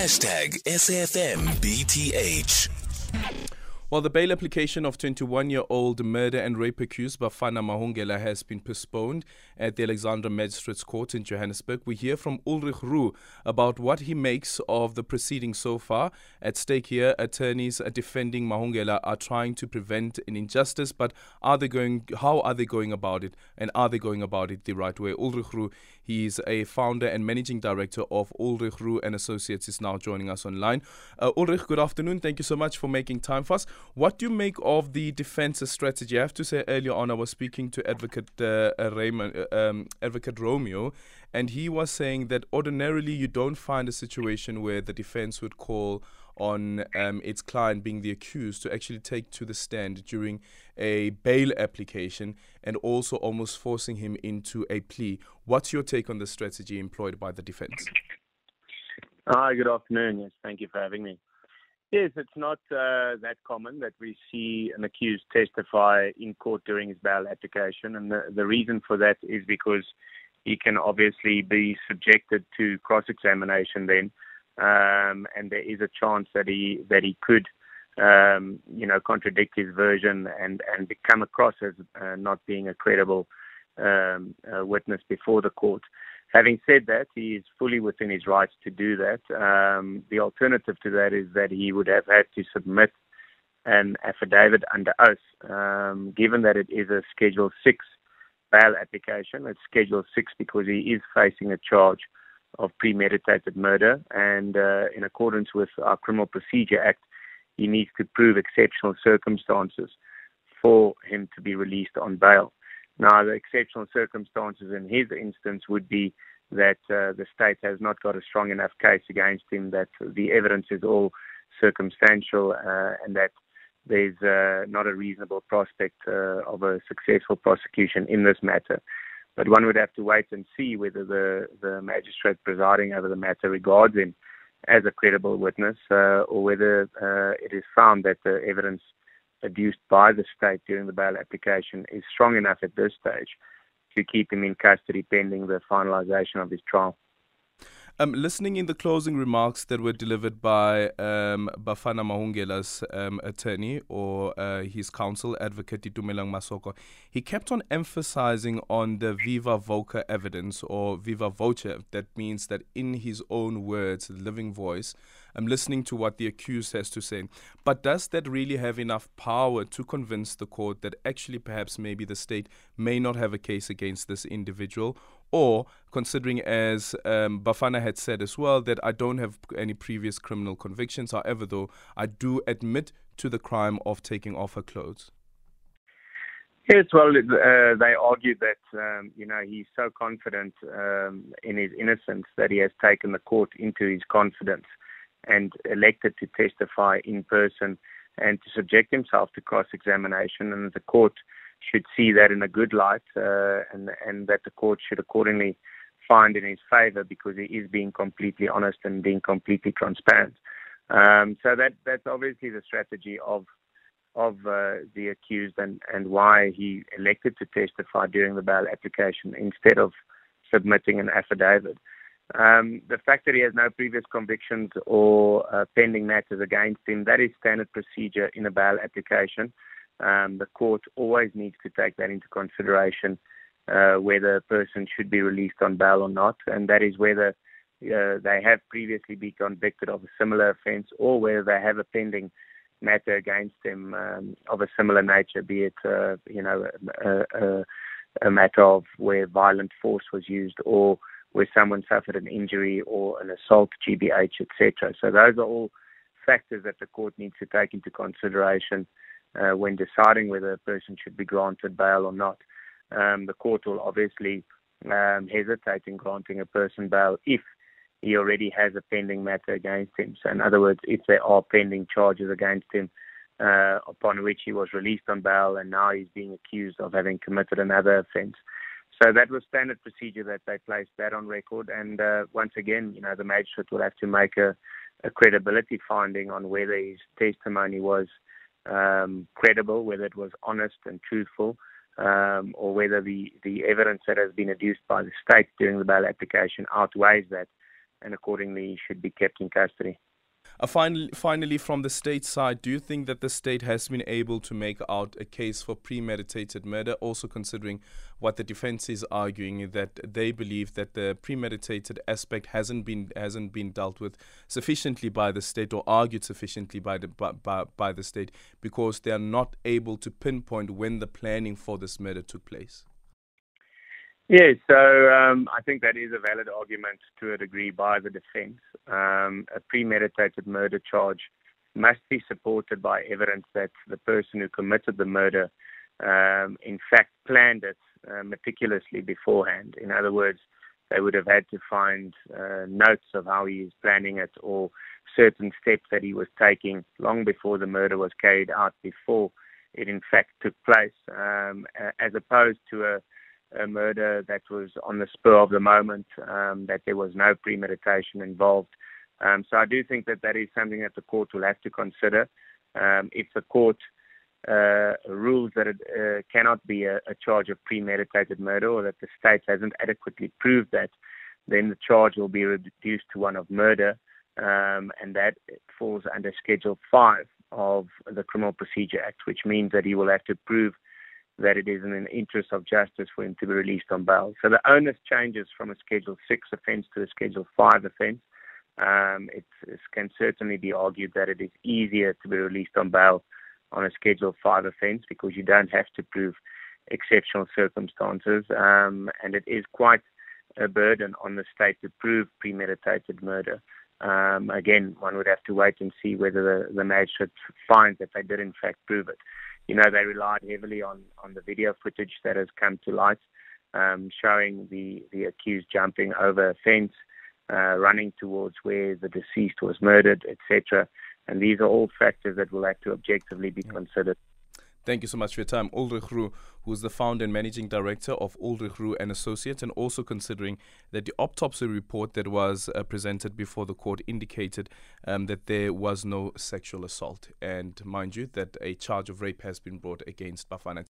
Hashtag SAFMBTH. Well, the bail application of 21 year old murder and rape accused Bafana Mahungela has been postponed at the Alexandra Magistrates Court in Johannesburg. We hear from Ulrich Roux about what he makes of the proceedings so far. At stake here, attorneys defending Mahungela are trying to prevent an injustice, but are they going, how are they going about it? And are they going about it the right way? Ulrich Roux, he is a founder and managing director of Ulrich Roux and Associates, is now joining us online. Uh, Ulrich, good afternoon. Thank you so much for making time for us. What do you make of the defense's strategy? I have to say, earlier on, I was speaking to Advocate uh, uh Raymond, uh, um, Advocate Romeo, and he was saying that ordinarily you don't find a situation where the defense would call on um, its client being the accused to actually take to the stand during a bail application and also almost forcing him into a plea. What's your take on the strategy employed by the defense? Hi, good afternoon. Yes, thank you for having me. Yes, it's not uh, that common that we see an accused testify in court during his bail application, and the, the reason for that is because he can obviously be subjected to cross-examination then, um, and there is a chance that he that he could, um, you know, contradict his version and and come across as uh, not being a credible um, uh, witness before the court. Having said that, he is fully within his rights to do that. Um, the alternative to that is that he would have had to submit an affidavit under oath. Um, given that it is a Schedule 6 bail application, it's Schedule 6 because he is facing a charge of premeditated murder, and uh, in accordance with our Criminal Procedure Act, he needs to prove exceptional circumstances for him to be released on bail. Now, the exceptional circumstances in his instance would be that uh, the state has not got a strong enough case against him, that the evidence is all circumstantial, uh, and that there's uh, not a reasonable prospect uh, of a successful prosecution in this matter. But one would have to wait and see whether the, the magistrate presiding over the matter regards him as a credible witness uh, or whether uh, it is found that the evidence adduced by the state during the bail application is strong enough at this stage to keep him in custody pending the finalization of his trial. Um, listening in the closing remarks that were delivered by um, Bafana Mahungela's um, attorney or uh, his counsel, Advocate Itumeleng Masoko, he kept on emphasizing on the viva voce evidence or viva voce. That means that in his own words, living voice, I'm listening to what the accused has to say. But does that really have enough power to convince the court that actually perhaps maybe the state may not have a case against this individual? Or considering, as um, Bafana had said as well, that I don't have any previous criminal convictions, however, though, I do admit to the crime of taking off her clothes. Yes, well, uh, they argued that um, you know he's so confident um, in his innocence that he has taken the court into his confidence and elected to testify in person and to subject himself to cross examination, and the court should see that in a good light, uh, and and that the court should accordingly find in his favour because he is being completely honest and being completely transparent. Um, so that that's obviously the strategy of of uh, the accused and and why he elected to testify during the bail application instead of submitting an affidavit. Um, the fact that he has no previous convictions or uh, pending matters against him, that is standard procedure in a bail application. Um, the court always needs to take that into consideration uh, whether a person should be released on bail or not, and that is whether uh, they have previously been convicted of a similar offence or whether they have a pending matter against them um, of a similar nature, be it uh, you know a, a, a matter of where violent force was used or where someone suffered an injury or an assault, GBH, etc. So those are all factors that the court needs to take into consideration uh, when deciding whether a person should be granted bail or not. Um, the court will obviously um, hesitate in granting a person bail if he already has a pending matter against him. So, in other words, if there are pending charges against him uh, upon which he was released on bail and now he's being accused of having committed another offence. So that was standard procedure that they placed that on record. And uh, once again, you know, the magistrate will have to make a, a credibility finding on whether his testimony was um, credible, whether it was honest and truthful, um, or whether the, the evidence that has been adduced by the state during the bail application outweighs that and accordingly should be kept in custody. Uh, finally, finally, from the state side, do you think that the state has been able to make out a case for premeditated murder? Also, considering what the defense is arguing, that they believe that the premeditated aspect hasn't been hasn't been dealt with sufficiently by the state or argued sufficiently by the by, by, by the state because they are not able to pinpoint when the planning for this murder took place. Yes, so um, I think that is a valid argument to a degree by the defense. Um, a premeditated murder charge must be supported by evidence that the person who committed the murder, um, in fact, planned it uh, meticulously beforehand. In other words, they would have had to find uh, notes of how he is planning it or certain steps that he was taking long before the murder was carried out, before it in fact took place, um, as opposed to a a murder that was on the spur of the moment, um, that there was no premeditation involved. Um, so I do think that that is something that the court will have to consider. Um, if the court uh, rules that it uh, cannot be a, a, charge of premeditated murder or that the state hasn't adequately proved that, then the charge will be reduced to one of murder, um, and that falls under Schedule 5 of the Criminal Procedure Act, which means that he will have to prove that it is in the interest of justice for him to be released on bail. So the onus changes from a Schedule 6 offence to a Schedule 5 offence. Um, it, can certainly be argued that it is easier to be released on bail on a Schedule 5 offence because you don't have to prove exceptional circumstances, um, and it is quite a burden on the state to prove premeditated murder. Um, again, one would have to wait and see whether the, the magistrate finds that they did in fact prove it you know, they relied heavily on, on the video footage that has come to light, um, showing the, the accused jumping over a fence, uh, running towards where the deceased was murdered, etc. And these are all factors that will have to objectively be considered. Thank you so much for your time. Ulrich Roux, who's the founder and managing director of Ulrich Roux and Associates, and also considering that the autopsy report that was uh, presented before the court indicated um, that there was no sexual assault. And mind you, that a charge of rape has been brought against Bafana.